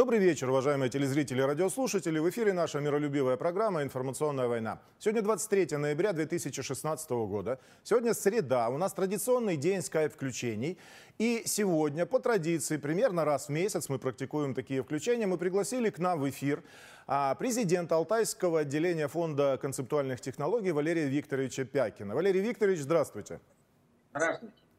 Добрый вечер, уважаемые телезрители и радиослушатели. В эфире наша миролюбивая программа «Информационная война». Сегодня 23 ноября 2016 года. Сегодня среда. У нас традиционный день скайп-включений. И сегодня, по традиции, примерно раз в месяц мы практикуем такие включения. Мы пригласили к нам в эфир а, президента Алтайского отделения Фонда концептуальных технологий Валерия Викторовича Пякина. Валерий Викторович, здравствуйте. Здравствуйте.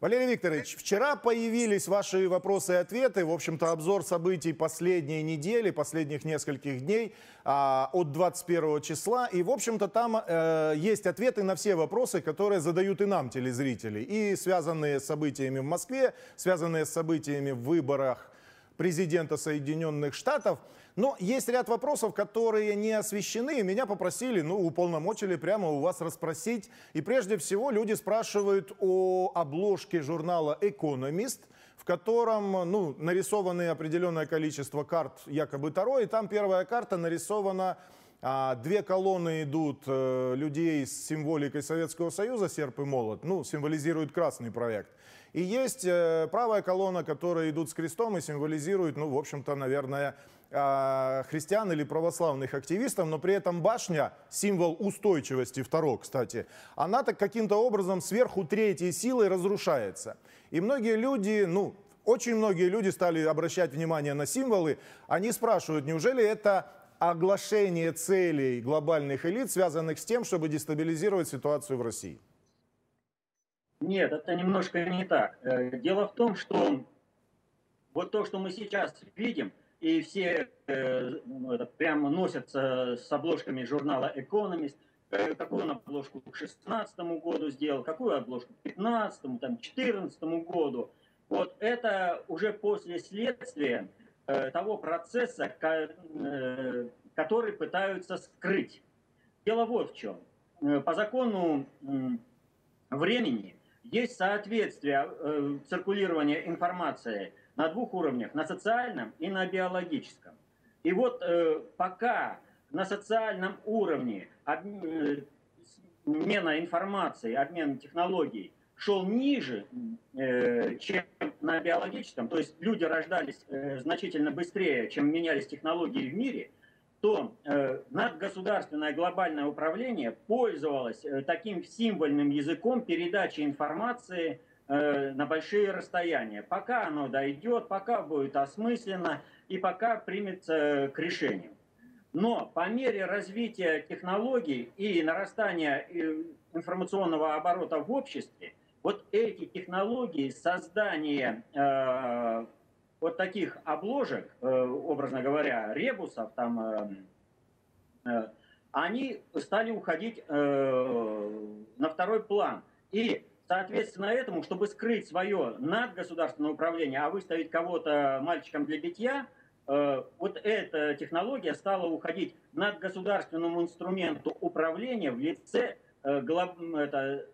Валерий Викторович, вчера появились ваши вопросы и ответы, в общем-то, обзор событий последней недели, последних нескольких дней а, от 21 числа. И, в общем-то, там э, есть ответы на все вопросы, которые задают и нам телезрители. И связанные с событиями в Москве, связанные с событиями в выборах президента Соединенных Штатов – но есть ряд вопросов, которые не освещены, и меня попросили, ну, уполномочили прямо у вас расспросить. И прежде всего люди спрашивают о обложке журнала «Экономист», в котором ну, нарисованы определенное количество карт якобы Таро, и там первая карта нарисована а, Две колонны идут э, людей с символикой Советского Союза, серп и молот, ну, символизирует красный проект. И есть э, правая колонна, которая идут с крестом и символизирует, ну, в общем-то, наверное, а, христиан или православных активистов, но при этом башня, символ устойчивости, второго, кстати, она так каким-то образом сверху третьей силой разрушается. И многие люди, ну, очень многие люди стали обращать внимание на символы. Они спрашивают, неужели это оглашение целей глобальных элит, связанных с тем, чтобы дестабилизировать ситуацию в России? Нет, это немножко не так. Э, дело в том, что вот то, что мы сейчас видим, и все э, ну, это, прямо носятся с обложками журнала «Экономист», э, какую он обложку к 2016 году сделал, какую обложку к 2015, там, 2014 году. Вот это уже после следствия э, того процесса, ко, который пытаются скрыть. Дело вот в чем. По закону времени есть соответствие э, циркулирования информации на двух уровнях, на социальном и на биологическом. И вот э, пока на социальном уровне обмена э, информации, обмен технологий шел ниже, э, чем на биологическом, то есть люди рождались э, значительно быстрее, чем менялись технологии в мире, то э, надгосударственное глобальное управление пользовалось э, таким символьным языком передачи информации Э, на большие расстояния. Пока оно дойдет, пока будет осмысленно и пока примется к решению. Но по мере развития технологий и нарастания э, информационного оборота в обществе, вот эти технологии создания э, вот таких обложек, э, образно говоря, ребусов, там, э, э, они стали уходить на второй план. И Соответственно этому, чтобы скрыть свое надгосударственное управление, а выставить кого-то мальчиком для битья, вот эта технология стала уходить над государственному инструменту управления в лице это,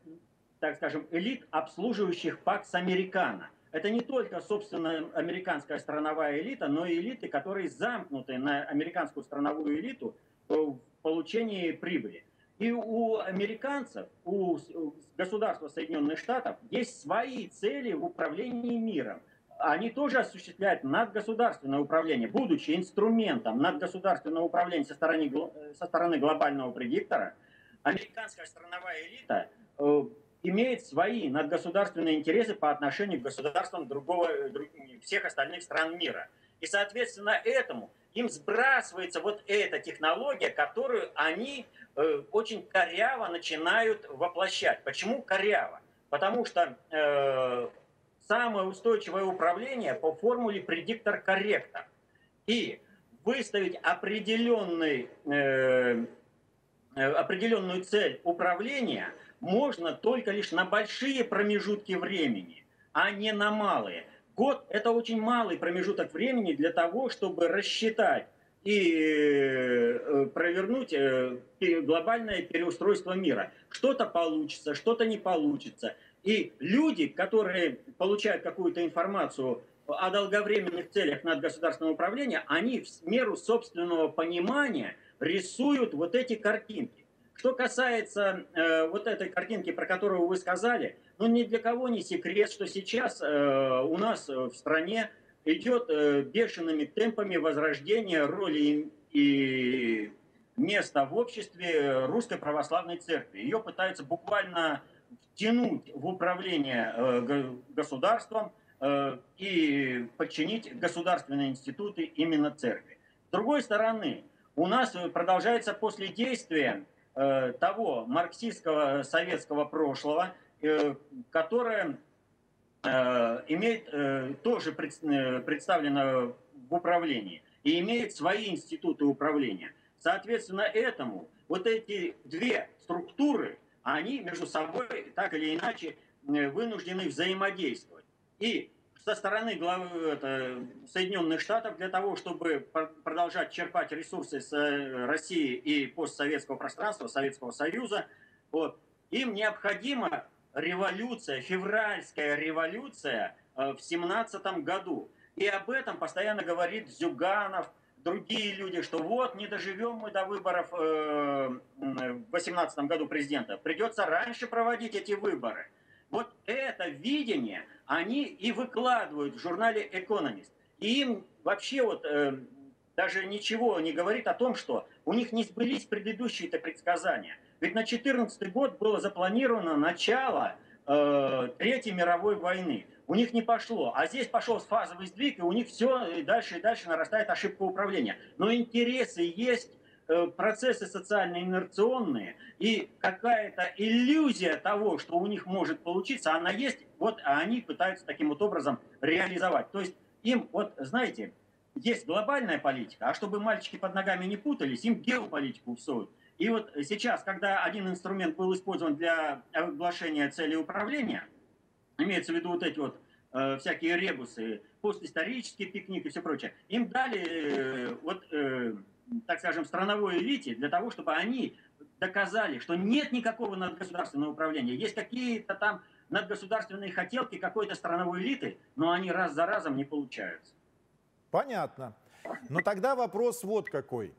так скажем, элит, обслуживающих ПАКС Американо. Это не только, собственно, американская страновая элита, но и элиты, которые замкнуты на американскую страновую элиту в получении прибыли. И у американцев, у государства Соединенных Штатов есть свои цели в управлении миром. Они тоже осуществляют надгосударственное управление, будучи инструментом надгосударственного управления со стороны, со стороны глобального предиктора. Американская страновая элита э, имеет свои надгосударственные интересы по отношению к государствам другого, всех остальных стран мира. И, соответственно, этому им сбрасывается вот эта технология, которую они э, очень коряво начинают воплощать. Почему коряво? Потому что э, самое устойчивое управление по формуле предиктор-корректор. И выставить определенный, э, э, определенную цель управления можно только лишь на большие промежутки времени, а не на малые. Год – это очень малый промежуток времени для того, чтобы рассчитать и э, провернуть э, глобальное переустройство мира. Что-то получится, что-то не получится. И люди, которые получают какую-то информацию о долговременных целях над государственным управлением, они в меру собственного понимания рисуют вот эти картинки. Что касается э, вот этой картинки, про которую вы сказали, ну ни для кого не секрет, что сейчас э, у нас в стране идет э, бешеными темпами возрождения роли и места в обществе Русской Православной Церкви. Ее пытаются буквально втянуть в управление э, государством э, и подчинить государственные институты именно церкви. С другой стороны, у нас продолжается после действия э, того марксистского советского прошлого, которое имеет тоже представлено в управлении и имеет свои институты управления. Соответственно, этому вот эти две структуры, они между собой так или иначе э, вынуждены взаимодействовать. И со стороны главы это, Соединенных Штатов для того, чтобы продолжать черпать ресурсы с э, России и постсоветского пространства, Советского Союза, вот, им необходима революция, февральская революция э, в 17 году. И об этом постоянно говорит Зюганов, другие люди, что вот не доживем мы до выборов э, в 2018 году президента, придется раньше проводить эти выборы. Вот это видение они и выкладывают в журнале Economist. И им вообще вот э, даже ничего не говорит о том, что у них не сбылись предыдущие-то предсказания. Ведь на 2014 год было запланировано начало э, Третьей мировой войны у них не пошло. А здесь пошел фазовый сдвиг, и у них все и дальше и дальше нарастает ошибка управления. Но интересы есть, э, процессы социально-инерционные, и какая-то иллюзия того, что у них может получиться, она есть, вот они пытаются таким вот образом реализовать. То есть им, вот знаете, есть глобальная политика, а чтобы мальчики под ногами не путались, им геополитику всовывают. И вот сейчас, когда один инструмент был использован для оглашения цели управления – имеется в виду вот эти вот э, всякие ребусы, постисторический пикник и все прочее, им дали э, вот, э, так скажем, страновой элите для того, чтобы они доказали, что нет никакого надгосударственного управления, есть какие-то там надгосударственные хотелки какой-то страновой элиты, но они раз за разом не получаются. Понятно. Но тогда вопрос вот какой.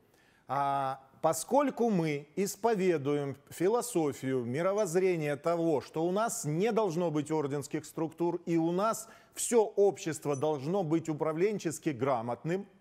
А поскольку мы исповедуем философию, мировоззрение того, что у нас не должно быть орденских структур, и у нас все общество должно быть управленчески грамотным –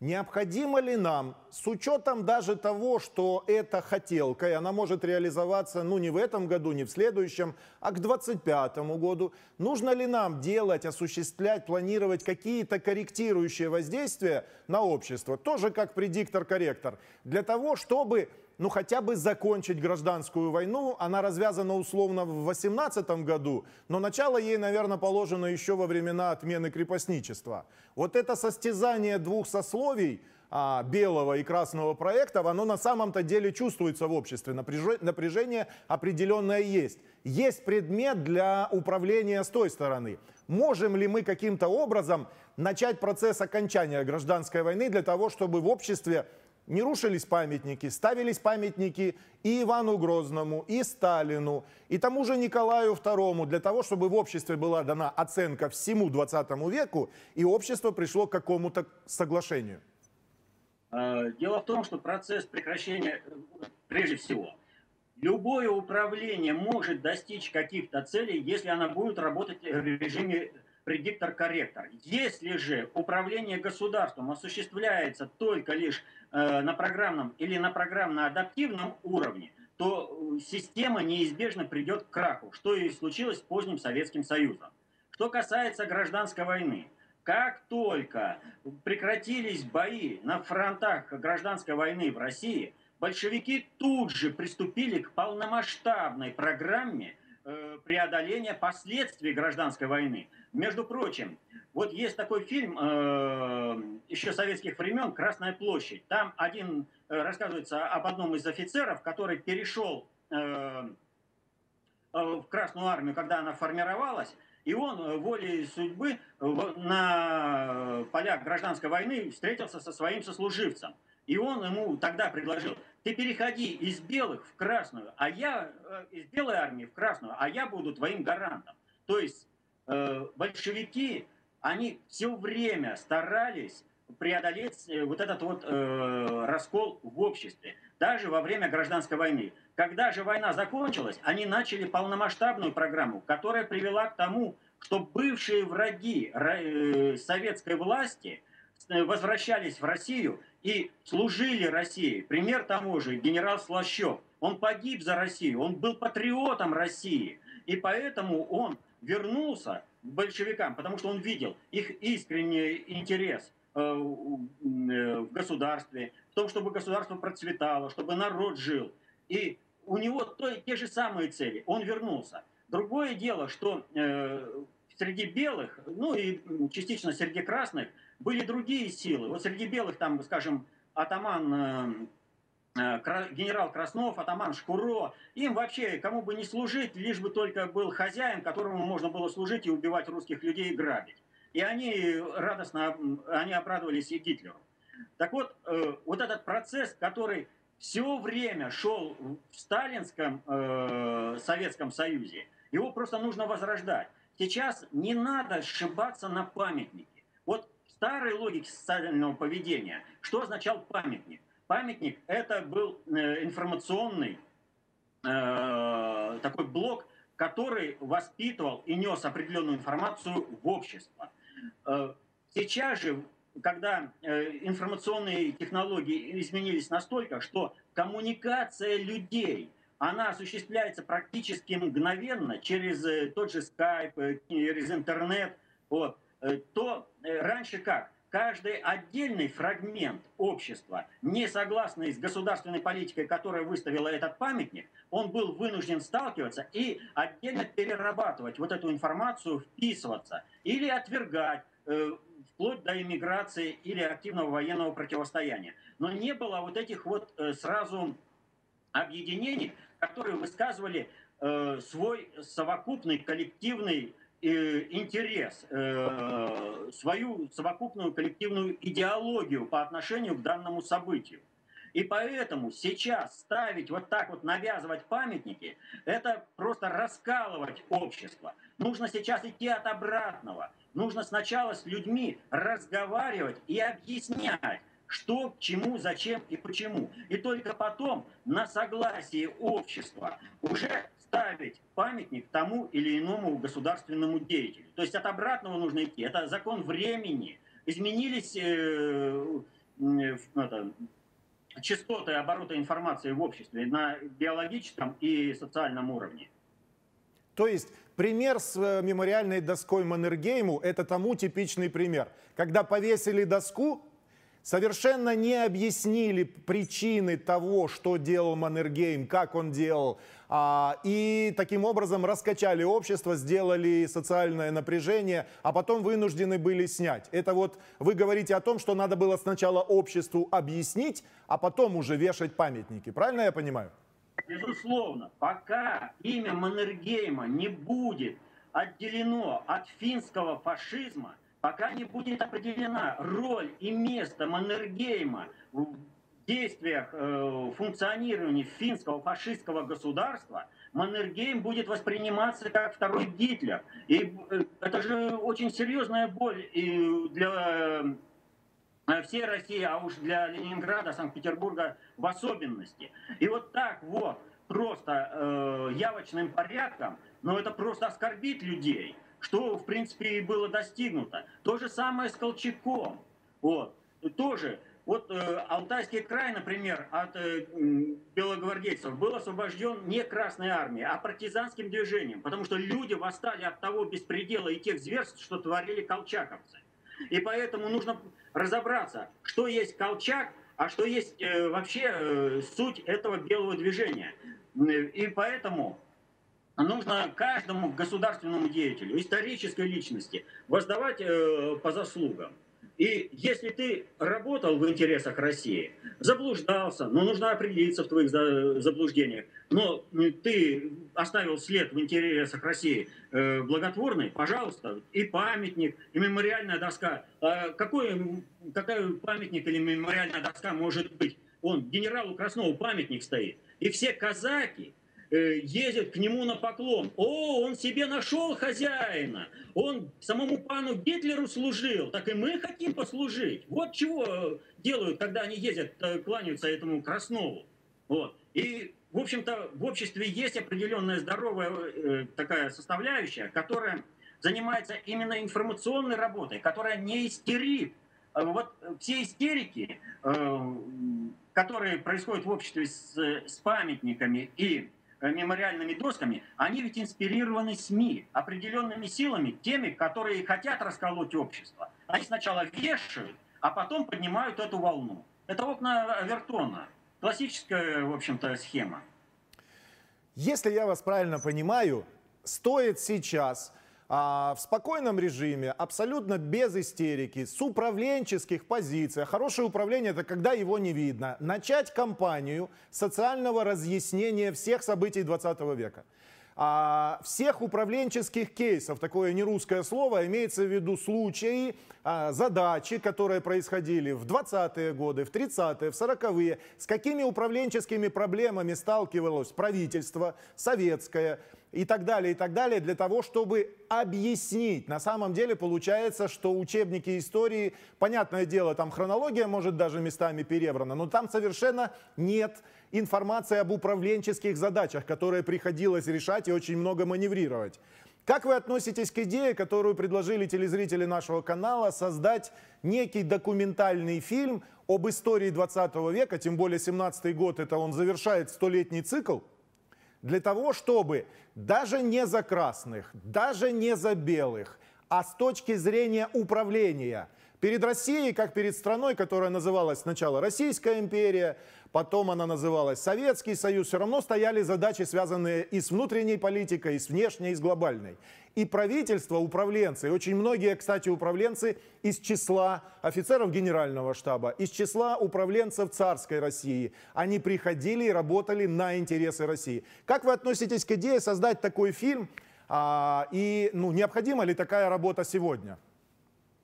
Необходимо ли нам, с учетом даже того, что эта хотелка, и она может реализоваться, ну, не в этом году, не в следующем, а к 2025 году, нужно ли нам делать, осуществлять, планировать какие-то корректирующие воздействия на общество, тоже как предиктор-корректор, для того, чтобы ну хотя бы закончить гражданскую войну. Она развязана условно в 18 году, но начало ей, наверное, положено еще во времена отмены крепостничества. Вот это состязание двух сословий, а, белого и красного проектов, оно на самом-то деле чувствуется в обществе. Напряжение определенное есть. Есть предмет для управления с той стороны. Можем ли мы каким-то образом начать процесс окончания гражданской войны для того, чтобы в обществе не рушились памятники, ставились памятники и Ивану Грозному, и Сталину, и тому же Николаю II, для того, чтобы в обществе была дана оценка всему 20 веку, и общество пришло к какому-то соглашению. А, дело в том, что процесс прекращения, прежде всего, любое управление может достичь каких-то целей, если она будет работать в режиме предиктор-корректор. Если же управление государством осуществляется только лишь э, на программном или на программно-адаптивном уровне, то э, система неизбежно придет к краху, что и случилось с поздним Советским Союзом. Что касается гражданской войны, как только прекратились бои на фронтах гражданской войны в России, большевики тут же приступили к полномасштабной программе э, преодоления последствий гражданской войны – между прочим, вот есть такой фильм э, еще советских времен «Красная площадь». Там один э, рассказывается об одном из офицеров, который перешел э, э, в Красную армию, когда она формировалась, и он волей судьбы на полях гражданской войны встретился со своим сослуживцем. И он ему тогда предложил, ты переходи из белых в красную, а я э, из белой армии в красную, а я буду твоим гарантом. То есть большевики, они все время старались преодолеть э, вот этот вот э, раскол в обществе, даже во время гражданской войны. Когда же война закончилась, они начали полномасштабную программу, которая привела к тому, что бывшие враги э, советской власти э, возвращались в Россию и служили России. Пример тому же генерал Слащев. Он погиб за Россию, он был патриотом России. И поэтому он вернулся к большевикам, потому что он видел их искренний интерес э, в государстве, в том, чтобы государство процветало, чтобы народ жил. И у него те же самые цели. Он вернулся. Другое дело, что э, среди белых, ну и частично среди красных, были другие силы. Вот среди белых, там, скажем, атаман, э, э, генерал Краснов, атаман Шкуро, им вообще, кому бы не служить, лишь бы только был хозяин, которому можно было служить и убивать русских людей и грабить. И они радостно, они обрадовались и Гитлеру. Так вот, э, вот этот процесс, который все время шел в сталинском э, Советском Союзе, его просто нужно возрождать. Сейчас не надо сшибаться на памятники. Вот старой логике социального поведения, что означал памятник? Памятник – это был э, информационный э, такой блок, который воспитывал и нес определенную информацию в общество. Э, сейчас же когда информационные технологии изменились настолько, что коммуникация людей, она осуществляется практически мгновенно через тот же Skype, через интернет, вот, то раньше как? Каждый отдельный фрагмент общества, не согласный с государственной политикой, которая выставила этот памятник, он был вынужден сталкиваться и отдельно перерабатывать вот эту информацию, вписываться или отвергать, вплоть до иммиграции или активного военного противостояния. Но не было вот этих вот э, сразу объединений, которые высказывали э, свой совокупный коллективный э, интерес, свою совокупную коллективную идеологию по отношению к данному событию. И поэтому сейчас ставить вот так вот, навязывать памятники, это просто раскалывать общество. Нужно сейчас идти от обратного. Нужно сначала с людьми разговаривать и объяснять, что, к чему, зачем и почему. И только потом на согласии общества уже ставить памятник тому или иному государственному деятелю. То есть от обратного нужно идти. Это закон времени. Изменились э, э, это, частоты оборота информации в обществе на биологическом и социальном уровне. То есть пример с э, мемориальной доской Маннергейму – это тому типичный пример. Когда повесили доску, совершенно не объяснили причины того, что делал Маннергейм, как он делал, и таким образом раскачали общество, сделали социальное напряжение, а потом вынуждены были снять. Это вот вы говорите о том, что надо было сначала обществу объяснить, а потом уже вешать памятники. Правильно я понимаю? Безусловно, пока имя Маннергейма не будет отделено от финского фашизма, пока не будет определена роль и место Маннергейма в действиях э, функционирования финского фашистского государства, Маннергейм будет восприниматься как второй Гитлер. И э, это же очень серьезная боль и для э, всей России, а уж для Ленинграда, Санкт-Петербурга в особенности. И вот так вот, просто э, явочным порядком, но это просто оскорбить людей – что, в принципе, и было достигнуто. То же самое с Колчаком. Вот. Тоже. Вот э, Алтайский край, например, от э, белогвардейцев был освобожден не Красной армией, а партизанским движением, потому что люди восстали от того беспредела и тех зверств, что творили колчаковцы. И поэтому нужно разобраться, что есть Колчак, а что есть э, вообще э, суть этого белого движения. И поэтому нужно каждому государственному деятелю, исторической личности воздавать э, по заслугам. И если ты работал в интересах России, заблуждался, но нужно определиться в твоих заблуждениях, но ты оставил след в интересах России э, благотворный, пожалуйста, и памятник, и мемориальная доска. А какой, какой памятник или мемориальная доска может быть? Он генералу Краснову памятник стоит. И все казаки, ездят к нему на поклон. О, он себе нашел хозяина. Он самому пану Гитлеру служил. Так и мы хотим послужить. Вот чего делают, когда они ездят, э, кланяются этому Краснову. Вот. И, в общем-то, в обществе есть определенная здоровая э, такая составляющая, которая занимается именно информационной работой, которая не истерит. Э, вот все истерики, э, которые происходят в обществе с, с памятниками и мемориальными досками, они ведь инспирированы СМИ, определенными силами, теми, которые хотят расколоть общество. Они сначала вешают, а потом поднимают эту волну. Это окна Вертона. Классическая, в общем-то, схема. Если я вас правильно понимаю, стоит сейчас а, в спокойном режиме, абсолютно без истерики, с управленческих позиций. А хорошее управление это когда его не видно. Начать кампанию социального разъяснения всех событий 20 века а, всех управленческих кейсов, такое не русское слово, имеется в виду случаи, а, задачи, которые происходили в 20-е годы, в 30-е, в 40-е, с какими управленческими проблемами сталкивалось правительство советское, и так далее, и так далее, для того, чтобы объяснить. На самом деле получается, что учебники истории, понятное дело, там хронология может даже местами перебрана, но там совершенно нет информации об управленческих задачах, которые приходилось решать и очень много маневрировать. Как вы относитесь к идее, которую предложили телезрители нашего канала, создать некий документальный фильм об истории 20 века, тем более 17 год, это он завершает столетний цикл, для того, чтобы даже не за красных, даже не за белых, а с точки зрения управления перед Россией, как перед страной, которая называлась сначала Российская империя, потом она называлась Советский Союз, все равно стояли задачи, связанные и с внутренней политикой, и с внешней, и с глобальной. И правительство, управленцы, очень многие, кстати, управленцы из числа офицеров генерального штаба, из числа управленцев царской России, они приходили и работали на интересы России. Как вы относитесь к идее создать такой фильм? А, и ну, необходима ли такая работа сегодня?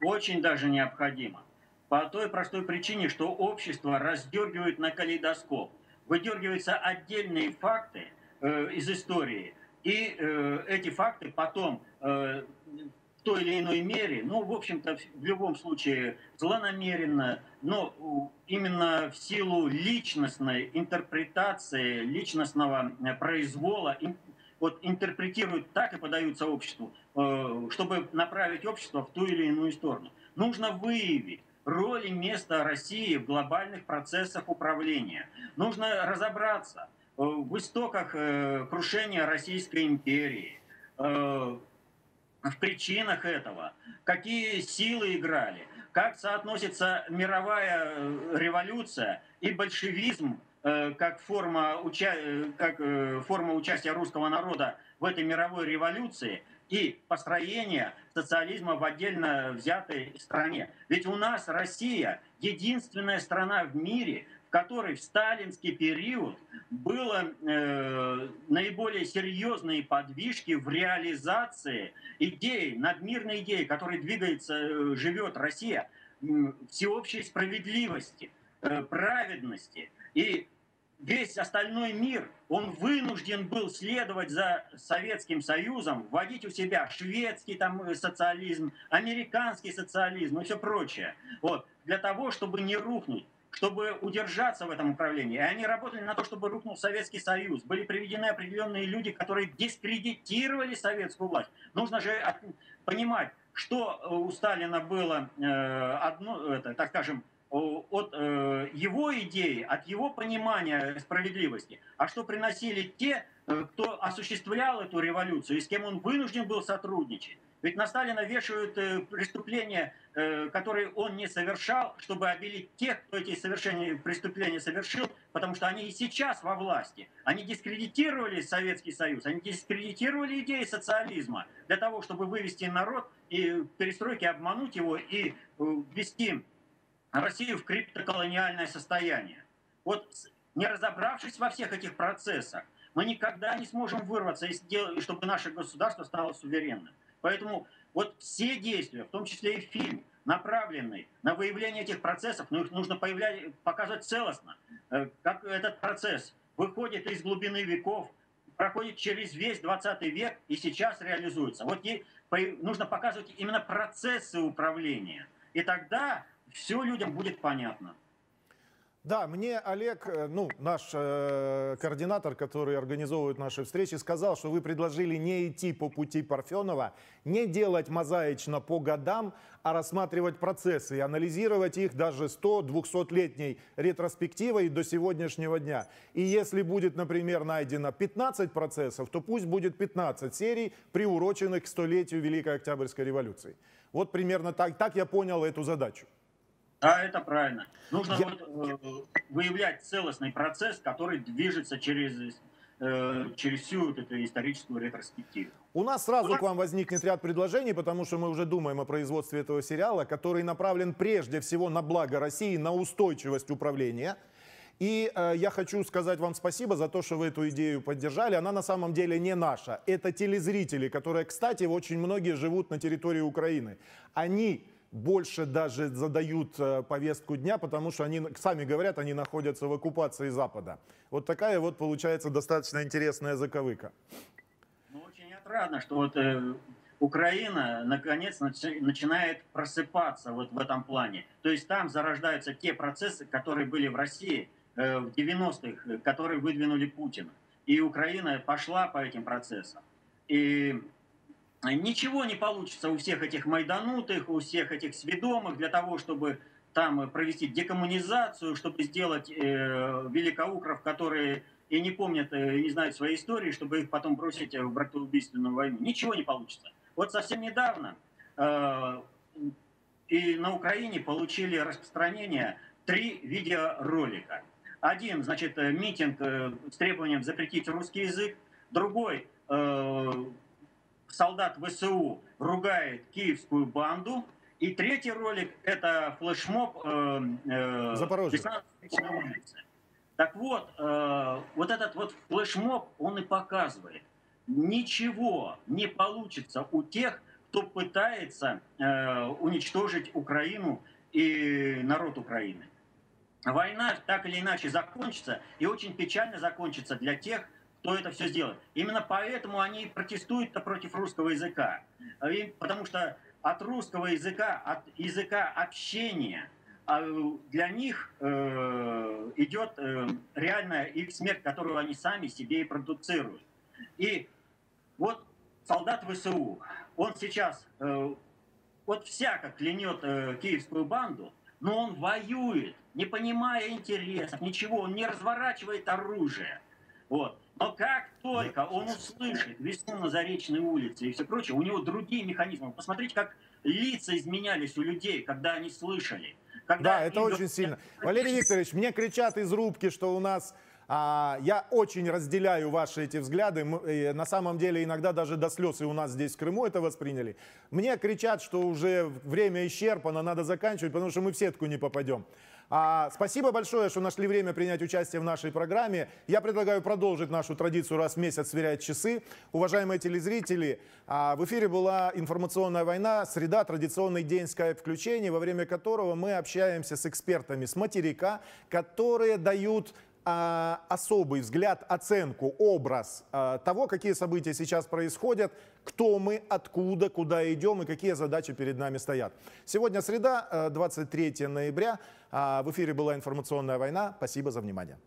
Очень даже необходимо. По той простой причине, что общество раздергивает на калейдоскоп. Выдергиваются отдельные факты э, из истории, и э, эти факты потом э, в той или иной мере, ну, в общем-то, в любом случае злонамеренно, но именно в силу личностной интерпретации, личностного э, произвола, вот интерпретируют так и подаются обществу, э, чтобы направить общество в ту или иную сторону. Нужно выявить роли места России в глобальных процессах управления. Нужно разобраться э, в истоках э, крушения Российской империи, в причинах этого, какие силы играли, как соотносится мировая революция и большевизм как форма, уча... как форма участия русского народа в этой мировой революции – и построение социализма в отдельно взятой стране. Ведь у нас Россия единственная страна в мире, в которой в сталинский период было э, наиболее серьезные подвижки в реализации идеи, надмирной идеи, которой двигается, э, живет Россия, э, всеобщей справедливости, э, праведности. И весь остальной мир, он вынужден был следовать за Советским Союзом, вводить у себя шведский там э, социализм, американский социализм и все прочее. Вот, для того, чтобы не рухнуть чтобы удержаться в этом управлении. И они работали на то, чтобы рухнул Советский Союз. Были приведены определенные люди, которые дискредитировали советскую власть. Нужно же понимать, что у Сталина было э, одно, это, так скажем, от э, его идеи, от его понимания справедливости, а что приносили те, э, кто осуществлял эту революцию и с кем он вынужден был сотрудничать. Ведь на Сталина вешают э, преступления, которые он не совершал, чтобы обелить тех, кто эти совершения, преступления совершил, потому что они и сейчас во власти. Они дискредитировали Советский Союз, они дискредитировали идеи социализма для того, чтобы вывести народ и перестройки обмануть его и ввести Россию в криптоколониальное состояние. Вот не разобравшись во всех этих процессах, мы никогда не сможем вырваться, и чтобы наше государство стало суверенным. Поэтому вот все действия, в том числе и фильм, направленный на выявление этих процессов, но их нужно появлять, показывать целостно. Э, как этот процесс выходит из глубины веков, проходит через весь 20 век и сейчас реализуется. Вот ей нужно показывать именно процессы управления. И тогда все людям будет понятно. Да, мне Олег, э, ну, наш э, координатор, который организовывает наши встречи, сказал, что вы предложили не идти по пути Парфенова, не делать мозаично по годам, а рассматривать процессы и анализировать их даже 100-200-летней ретроспективой до сегодняшнего дня. И если будет, например, найдено 15 процессов, то пусть будет 15 серий, приуроченных к столетию Великой Октябрьской революции. Вот примерно так, так я понял эту задачу. Да, это правильно. Нужно Я... вот, э, выявлять целостный процесс, который движется через, э, через всю вот эту историческую ретроспективу. У нас сразу к вам возникнет ряд предложений, потому что мы уже думаем о производстве этого сериала, который направлен прежде всего на благо России, на устойчивость управления. И э, я хочу сказать вам спасибо за то, что вы эту идею поддержали. Она на самом деле не наша. Это телезрители, которые, кстати, очень многие живут на территории Украины. Они больше даже задают э, повестку дня, потому что они, сами говорят, они находятся в оккупации Запада. Вот такая вот получается достаточно интересная заковыка. Ну, очень отрадно, что вот э, Украина наконец начинает просыпаться вот в этом плане. То есть там зарождаются те процессы, которые были в России э, в 90-х, которые выдвинули Путина. И Украина пошла по этим процессам. И ничего не получится у всех этих майданутых, у всех этих сведомых для того, чтобы там провести декоммунизацию, чтобы сделать э, великоукров, которые и не помнят, э, не знают своей истории, чтобы их потом бросить в братоубийственную войну. Ничего не получится. Вот совсем недавно э, и на Украине получили распространение три видеоролика. Один, значит, митинг э, с требованием запретить русский язык. Другой, э, солдат ВСУ ругает киевскую банду. И третий ролик – это флешмоб э, э, Запорожье. Так вот, э, вот этот вот флешмоб, он и показывает, ничего не получится у тех, кто пытается э, уничтожить Украину и народ Украины. Война так или иначе закончится, и очень печально закончится для тех, кто это все сделает. Именно поэтому они протестуют против русского языка. И, потому что от русского языка, от языка общения, а, для них э, идет э, реальная их смерть, которую они сами себе и продуцируют. И вот солдат ВСУ, он сейчас э, вот всяко клянет киевскую банду, но он воюет, не понимая интересов, ничего, он не разворачивает оружие. Вот. Но как только он услышит весну на Заречной улице и все прочее, у него другие механизмы. Посмотрите, как лица изменялись у людей, когда они слышали. Когда да, это очень сильно. Валерий Викторович, мне кричат из рубки, что у нас а, я очень разделяю ваши эти взгляды. Мы, на самом деле иногда даже до слез и у нас здесь в Крыму это восприняли. Мне кричат, что уже время исчерпано, надо заканчивать, потому что мы в сетку не попадем. А, спасибо большое, что нашли время принять участие в нашей программе. Я предлагаю продолжить нашу традицию раз в месяц сверять часы. Уважаемые телезрители, а, в эфире была информационная война, среда, традиционный день скайп-включений, во время которого мы общаемся с экспертами с материка, которые дают а, особый взгляд, оценку, образ а, того, какие события сейчас происходят, кто мы, откуда, куда идем и какие задачи перед нами стоят. Сегодня среда, 23 э, ноября. А, в эфире была информационная война. Спасибо за внимание.